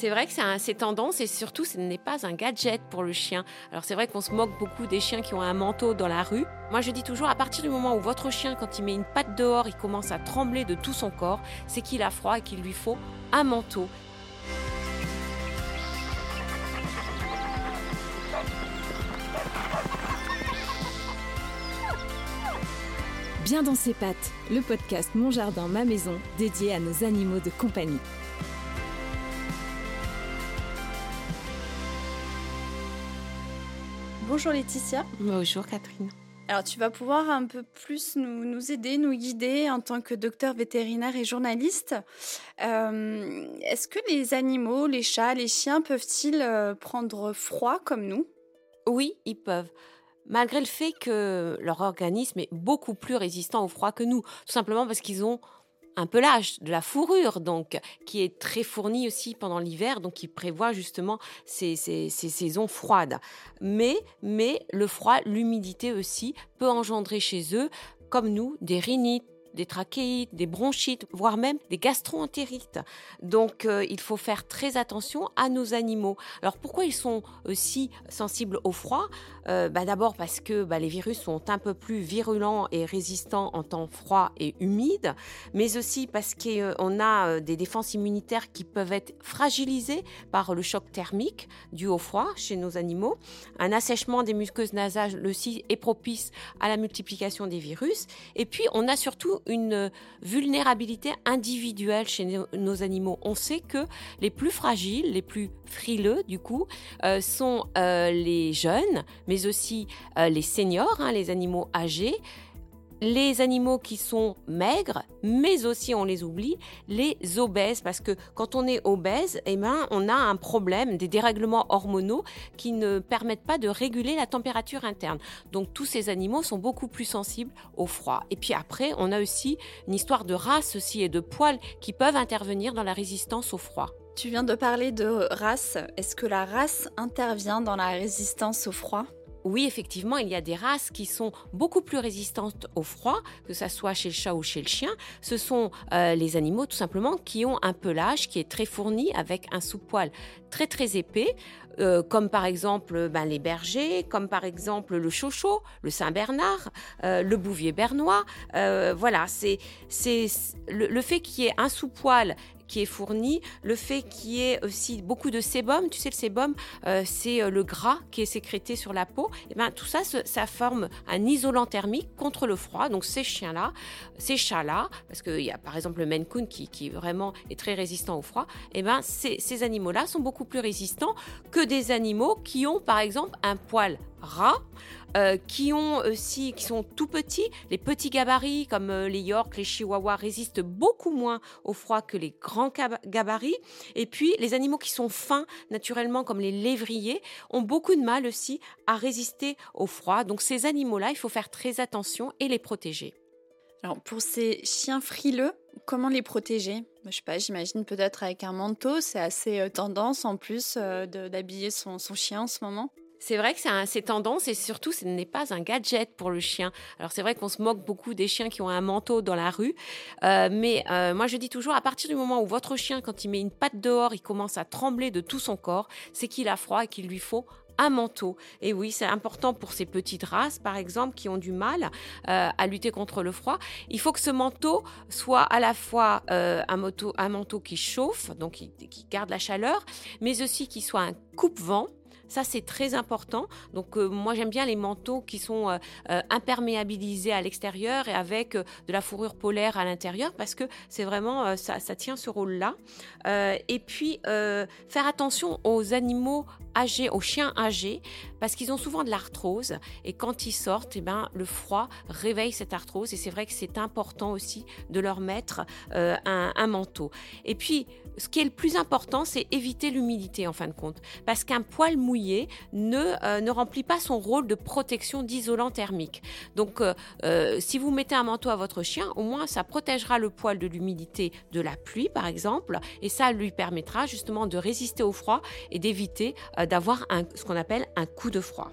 C'est vrai que c'est tendance et surtout ce n'est pas un gadget pour le chien. Alors c'est vrai qu'on se moque beaucoup des chiens qui ont un manteau dans la rue. Moi je dis toujours à partir du moment où votre chien quand il met une patte dehors, il commence à trembler de tout son corps, c'est qu'il a froid et qu'il lui faut un manteau. Bien dans ses pattes, le podcast Mon Jardin, ma maison, dédié à nos animaux de compagnie. Bonjour Laetitia. Bonjour Catherine. Alors tu vas pouvoir un peu plus nous, aider, nous guider en tant que docteur vétérinaire et journaliste. Euh, est-ce que les animaux, les chats, les chiens peuvent-ils euh, prendre froid comme nous? Oui, ils peuvent malgré le fait que leur organisme est beaucoup plus résistant au froid que nous, tout simplement parce qu'ils ont un pelage, de la fourrure, donc, qui est très fournie aussi pendant l'hiver, donc qui prévoit justement ces, saisons froides. Mais, mais le froid, l'humidité aussi, peut engendrer chez eux, comme nous, des rhinites, des trachéites, des bronchites, voire même des gastroentérites. Donc euh, il faut faire très attention à nos animaux. Alors pourquoi ils sont aussi sensibles au froid? Euh, bah, D'abord parce que bah, les virus sont un peu plus virulents et résistants en temps froid et humide, mais aussi parce qu'on a euh, des défenses immunitaires qui peuvent être fragilisées par le choc thermique dû au froid chez nos animaux. Un assèchement des muqueuses nasales aussi est propice à la multiplication des virus. Et puis on a surtout une vulnérabilité individuelle chez nos, animaux. On sait que les plus fragiles, les plus frileux, du coup, euh, sont euh, les jeunes, mais aussi euh, les seniors, hein, les animaux âgés les animaux qui sont maigres, mais aussi on les oublie, les obèses, parce que quand on est obèse, eh ben, on a un problème, des dérèglements hormonaux qui ne permettent pas de réguler la température interne. Donc tous ces animaux sont beaucoup plus sensibles au froid. Et puis après, on a aussi une histoire de race aussi et de poils qui peuvent intervenir dans la résistance au froid. Tu viens de parler de race. Est-ce que la race intervient dans la résistance au froid? Oui, effectivement, il y a des races qui sont beaucoup plus résistantes au froid, que ce soit chez le chat ou chez le chien. Ce sont euh, les animaux tout simplement qui ont un pelage qui est très fourni avec un sous-poil très très épais, euh, comme par exemple ben, les bergers, comme par exemple le chocho, le Saint-Bernard, euh, le bouvier bernois. voilà, c'est le, le, fait qu'il y ait un sous-poil qui est fourni, le fait qu'il y ait aussi beaucoup de sébum, tu sais le sébum euh, c'est euh, le gras qui est sécrété sur la peau, et ben tout ça ça forme un isolant thermique contre le froid. Donc ces chiens là, ces chats là, parce qu'il y a par exemple le Maine qui, qui vraiment est très résistant au froid, et ben ces, ces animaux là sont beaucoup plus résistants que des animaux qui ont par exemple un poil ras, euh, qui ont aussi, qui sont tout petits. Les petits gabarits comme euh, les York, les Chihuahuas résistent beaucoup moins au froid que les grands gabarits. Et puis les animaux qui sont fins naturellement comme les lévriers ont beaucoup de mal aussi à résister au froid. Donc ces animaux-là, il faut faire très attention et les protéger. Alors pour ces chiens frileux, comment les protéger? Je sais pas, j'imagine peut-être avec un manteau, c'est assez euh, tendance en plus d'habiller son chien en ce moment. C'est vrai que c'est tendance et surtout ce n'est pas un gadget pour le chien. Alors c'est vrai qu'on se moque beaucoup des chiens qui ont un manteau dans la rue, euh, mais euh, moi je dis toujours à partir du moment où votre chien quand il met une patte dehors, il commence à trembler de tout son corps, c'est qu'il a froid et qu'il lui faut un manteau. Et oui, c'est important pour ces petites races, par exemple, qui ont du mal euh, à lutter contre le froid. Il faut que ce manteau soit à la fois un, manteau, un manteau qui chauffe, donc qui, garde la chaleur, mais aussi qui soit un coupe-vent ça, c'est très important. Donc, euh, moi, j'aime bien les manteaux qui sont euh, euh, imperméabilisés à l'extérieur et avec de la fourrure polaire à l'intérieur parce que c'est vraiment, ça, ça, tient ce rôle-là. et puis, faire attention aux animaux aux chiens âgés, parce qu'ils ont souvent de l'arthrose. Et quand ils sortent, eh ben, le froid réveille cette arthrose. Et c'est vrai que c'est important aussi de leur mettre un, un manteau. Et puis, ce qui est le plus important, c'est éviter l'humidité en fin de compte. Parce qu'un poil mouillé ne, euh, ne remplit pas son rôle de protection d'isolant thermique. Donc, euh, euh, si vous mettez un manteau à votre chien, au moins ça protégera le poil de l'humidité de la pluie, par exemple, et ça lui permettra justement de résister au froid et d'éviter d'avoir ce qu'on appelle un coup de froid.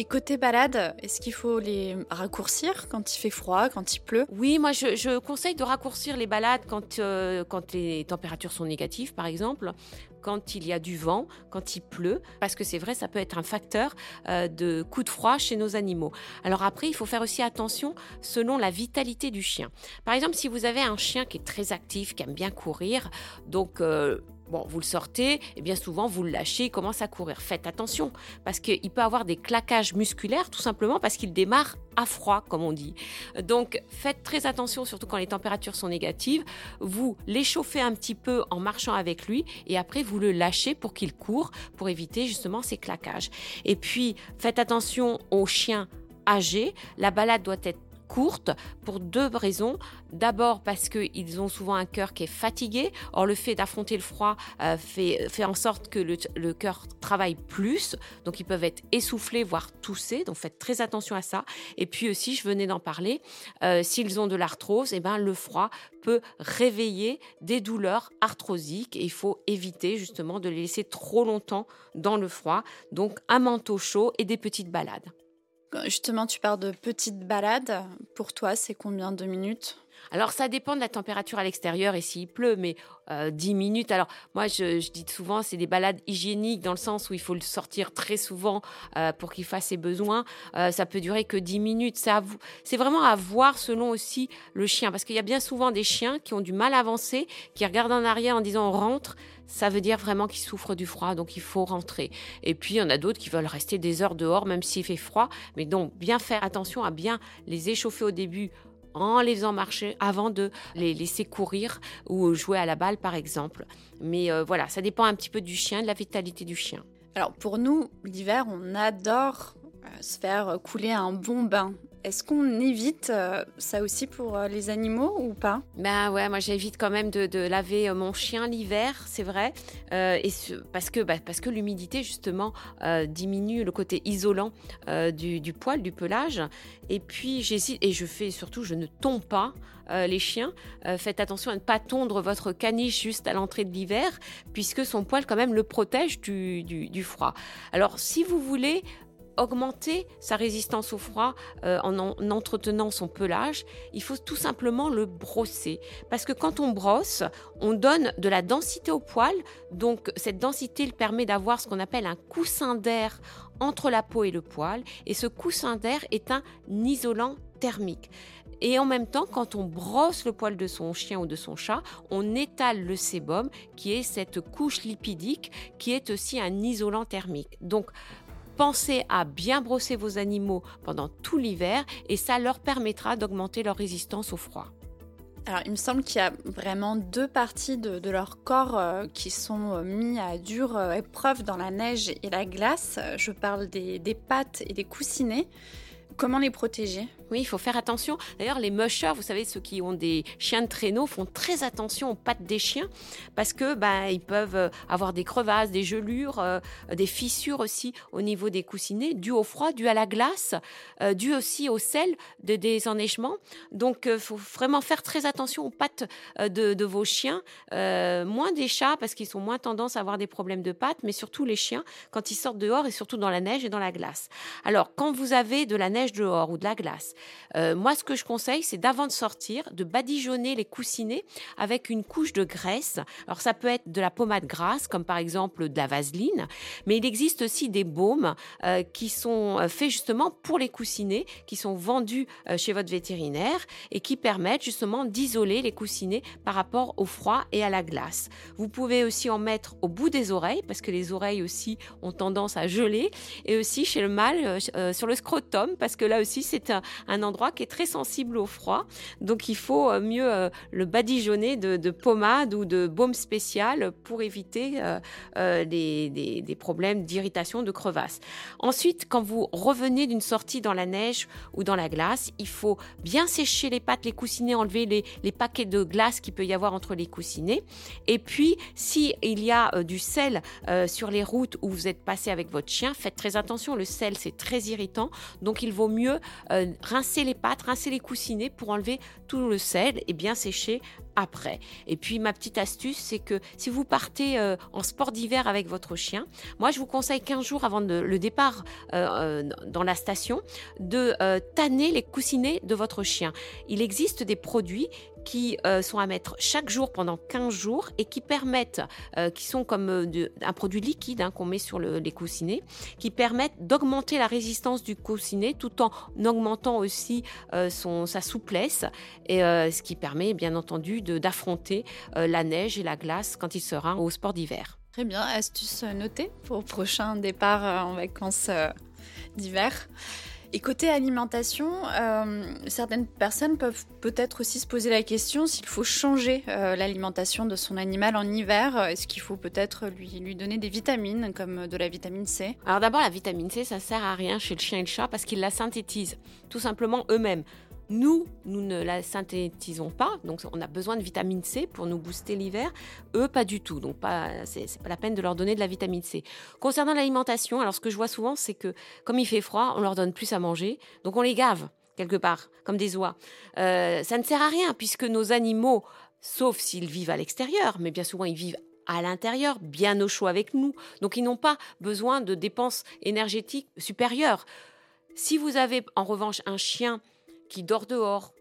Et côté balade, est-ce qu'il faut les raccourcir quand il fait froid, quand il pleut? Oui, moi je, conseille de raccourcir les balades quand, euh, quand les températures sont négatives, par exemple, quand il y a du vent, quand il pleut, parce que c'est vrai, ça peut être un facteur euh, de coup de froid chez nos animaux. Alors après, il faut faire aussi attention selon la vitalité du chien. Par exemple, si vous avez un chien qui est très actif, qui aime bien courir, donc euh, Bon, vous le sortez, et bien souvent vous le lâchez, il commence à courir. Faites attention, parce qu'il peut avoir des claquages musculaires, tout simplement parce qu'il démarre à froid, comme on dit. Donc faites très attention, surtout quand les températures sont négatives. Vous l'échauffez un petit peu en marchant avec lui, et après vous le lâchez pour qu'il court, pour éviter justement ces claquages. Et puis faites attention aux chiens âgés. La balade doit être courte pour deux raisons. D'abord parce qu'ils ont souvent un cœur qui est fatigué. Or, le fait d'affronter le froid euh, fait, fait en sorte que le, cœur travaille plus. Donc, ils peuvent être essoufflés, voire toussés. Donc, faites très attention à ça. Et puis aussi, je venais d'en parler, euh, s'ils ont de l'arthrose, eh ben, le froid peut réveiller des douleurs arthrosiques. Il faut éviter justement de les laisser trop longtemps dans le froid. Donc, un manteau chaud et des petites balades. Justement, tu parles de petites balades. Pour toi, c'est combien de minutes? Alors ça dépend de la température à l'extérieur et s'il pleut, mais 10 euh, minutes. Alors moi je, dis souvent c'est des balades hygiéniques dans le sens où il faut le sortir très souvent euh, pour qu'il fasse ses besoins. Euh, ça peut durer que 10 minutes. C'est vraiment à voir selon aussi le chien parce qu'il y a bien souvent des chiens qui ont du mal à avancer, qui regardent en arrière en disant on rentre. Ça veut dire vraiment qu'ils souffrent du froid, donc il faut rentrer. Et puis il y en a d'autres qui veulent rester des heures dehors même s'il fait froid, mais donc bien faire attention à bien les échauffer au début en les faisant marcher avant de les laisser courir ou jouer à la balle par exemple. Mais euh, voilà, ça dépend un petit peu du chien, de la vitalité du chien. Alors pour nous, l'hiver, on adore euh, se faire couler un bon bain. Est-ce qu'on évite euh, ça aussi pour euh, les animaux ou pas? Ben ouais, moi j'évite quand même de, laver mon chien l'hiver, c'est vrai, parce que bah, que l'humidité justement diminue le côté isolant du, poil, du pelage. Et puis j'hésite et je fais surtout, je ne tombe pas. les chiens, faites attention à ne pas tondre votre caniche juste à l'entrée de l'hiver, puisque son poil quand même le protège du froid. Alors si vous voulez augmenter sa résistance au froid euh, en, entretenant son pelage, il faut tout simplement le brosser. Parce que quand on brosse, on donne de la densité au poil. Donc cette densité permet d'avoir ce qu'on appelle un coussin d'air entre la peau et le poil. Et ce coussin d'air est un isolant thermique. Et en même temps, quand on brosse le poil de son chien ou de son chat, on étale le sébum, qui est cette couche lipidique, qui est aussi un isolant thermique. Donc, Pensez à bien brosser vos animaux pendant tout l'hiver et ça leur permettra d'augmenter leur résistance au froid. Alors, il me semble qu'il y a vraiment deux parties de, leur corps euh, qui sont euh, mis à dure euh, épreuve dans la neige et la glace. Je parle des, des pattes et des coussinets. Comment les protéger? Oui, il faut faire attention. D'ailleurs, les mushers, vous savez, ceux qui ont des chiens de traîneau, font très attention aux pattes des chiens parce que bah, ils peuvent euh, avoir des crevasses, des gelures, euh, des fissures aussi au niveau des coussinets, dû au froid, dû à la glace, euh, aussi au sel de, des enneigements. Donc, il faut vraiment faire très attention aux pattes de, vos chiens, moins des chats parce qu'ils sont moins tendance à avoir des problèmes de pattes, mais surtout les chiens quand ils sortent dehors et surtout dans la neige et dans la glace. Alors, quand vous avez de la neige dehors ou de la glace, euh, moi, ce que je conseille, c'est d'avant de sortir, de badigeonner les coussinets avec une couche de graisse. Alors, ça peut être de la pommade grasse, comme par exemple de la vaseline, mais il existe aussi des baumes euh, qui sont euh, faits justement pour les coussinets, qui sont vendus chez votre vétérinaire et qui permettent justement d'isoler les coussinets par rapport au froid et à la glace. Vous pouvez aussi en mettre au bout des oreilles, parce que les oreilles aussi ont tendance à geler, et aussi chez le mâle sur le scrotum, parce que là aussi c'est un, un endroit qui est très sensible au froid. Donc il faut euh, mieux euh, le badigeonner de, de, pommade ou de baume spécial pour éviter euh, des, problèmes d'irritation, de crevasse. Ensuite, quand vous revenez d'une sortie dans la neige ou dans la glace, il faut bien sécher les pattes, les coussinets, enlever les, paquets de glace qu'il peut y avoir entre les coussinets. Et puis, il y a du sel sur les routes où vous êtes passé avec votre chien, faites très attention. Le sel, c'est très irritant. Donc, il vaut mieux rincer les pattes, rincer les coussinets pour enlever tout le sel et bien sécher après. Et puis ma petite astuce, c'est que si vous partez euh, en sport d'hiver avec votre chien, moi je vous conseille 15 jours avant le départ euh, euh, dans la station de tanner les coussinets de votre chien. Il existe des produits qui euh, sont à mettre chaque jour pendant 15 jours et qui permettent, euh, qui sont comme euh, un produit liquide hein, qu'on met sur les coussinets, qui permettent d'augmenter la résistance du coussinet tout en augmentant aussi son, sa souplesse, et ce qui permet bien entendu d'affronter la neige et la glace quand il sera au sport d'hiver. Très bien, astuce notée pour prochain départ en vacances d'hiver. Et côté alimentation, euh, certaines personnes peuvent peut-être aussi se poser la question s'il faut changer euh, l'alimentation de son animal en hiver. Est-ce qu'il faut peut-être lui, lui donner des vitamines comme de la vitamine C? Alors d'abord, la vitamine C, ça sert à rien chez le chien et le chat parce qu'ils la synthétisent tout simplement eux-mêmes. Nous, nous ne la synthétisons pas, donc on a besoin de vitamine C pour nous booster l'hiver. Eux, pas du tout, donc pas, c'est pas la peine de leur donner de la vitamine C. Concernant l'alimentation, alors ce que je vois souvent, c'est que comme il fait froid, on leur donne plus à manger, donc on les gave quelque part, comme des oies. Euh, ça ne sert à rien puisque nos animaux, sauf s'ils vivent à l'extérieur, mais bien souvent ils vivent à l'intérieur, bien au chaud avec nous. Donc ils n'ont pas besoin de dépenses énergétiques supérieures. Si vous avez en revanche un chien qui dort dehors,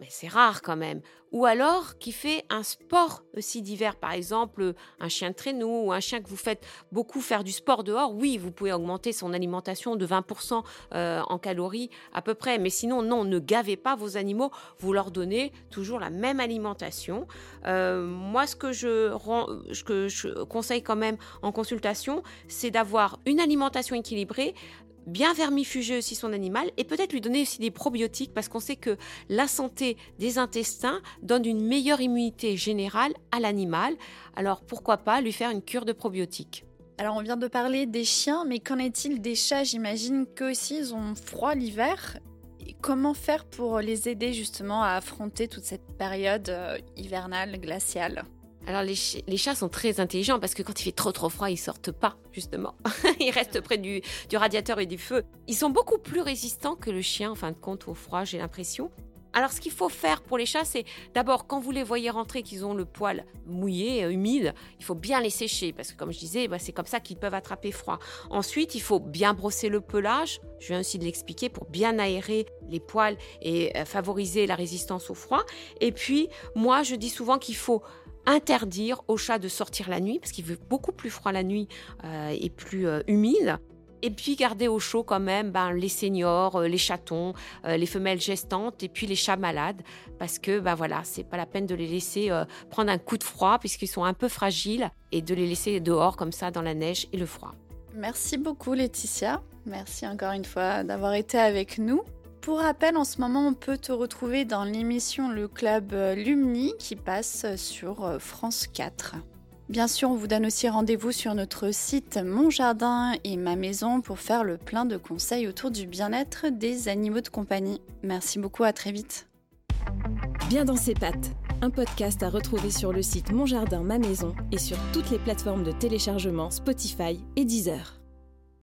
mais c'est rare quand même. Ou alors qui fait un sport aussi d'hiver, par exemple un chien de traîneau ou un chien que vous faites beaucoup faire du sport dehors. Oui, vous pouvez augmenter son alimentation de 20% euh, en calories à peu près. Mais sinon, non, ne gavez pas vos animaux. Vous leur donnez toujours la même alimentation. Euh, moi, ce que je conseille quand même en consultation, c'est d'avoir une alimentation équilibrée bien vermifuger aussi son animal et peut-être lui donner aussi des probiotiques parce qu'on sait que la santé des intestins donne une meilleure immunité générale à l'animal. Alors pourquoi pas lui faire une cure de probiotiques? Alors on vient de parler des chiens, mais qu'en est-il des chats? J'imagine qu'eux aussi ils ont froid l'hiver. Comment faire pour les aider justement à affronter toute cette période euh, hivernale, glaciale? Alors les, chats sont très intelligents parce que quand il fait trop trop froid, ils sortent pas justement. ils restent près du, radiateur et du feu. Ils sont beaucoup plus résistants que le chien en fin de compte au froid, j'ai l'impression. Alors ce qu'il faut faire pour les chats, c'est d'abord quand vous les voyez rentrer, qu'ils ont le poil mouillé, euh, humide, il faut bien les sécher parce que comme je disais, bah, c'est comme ça qu'ils peuvent attraper froid. Ensuite, il faut bien brosser le pelage. Je viens aussi de l'expliquer pour bien aérer les poils et euh, favoriser la résistance au froid. Et puis moi, je dis souvent qu'il faut interdire aux chats de sortir la nuit parce qu'il veut beaucoup plus froid la nuit euh, et plus euh, humide. Et puis garder au chaud quand même ben, les seniors, euh, les chatons, les femelles gestantes et puis les chats malades parce que ben voilà, c'est pas la peine de les laisser prendre un coup de froid puisqu'ils sont un peu fragiles et de les laisser dehors comme ça dans la neige et le froid. Merci beaucoup Laetitia. Merci encore une fois d'avoir été avec nous. Pour rappel, en ce moment, on peut te retrouver dans l'émission Le Club Lumni qui passe sur euh, France 4. Bien sûr, on vous donne aussi rendez-vous sur notre site Mon Jardin et Ma Maison pour faire le plein de conseils autour du bien-être des animaux de compagnie. Merci beaucoup, à très vite. Bien dans ses pattes, un podcast à retrouver sur le site Mon Jardin, Ma Maison et sur toutes les plateformes de téléchargement Spotify et Deezer.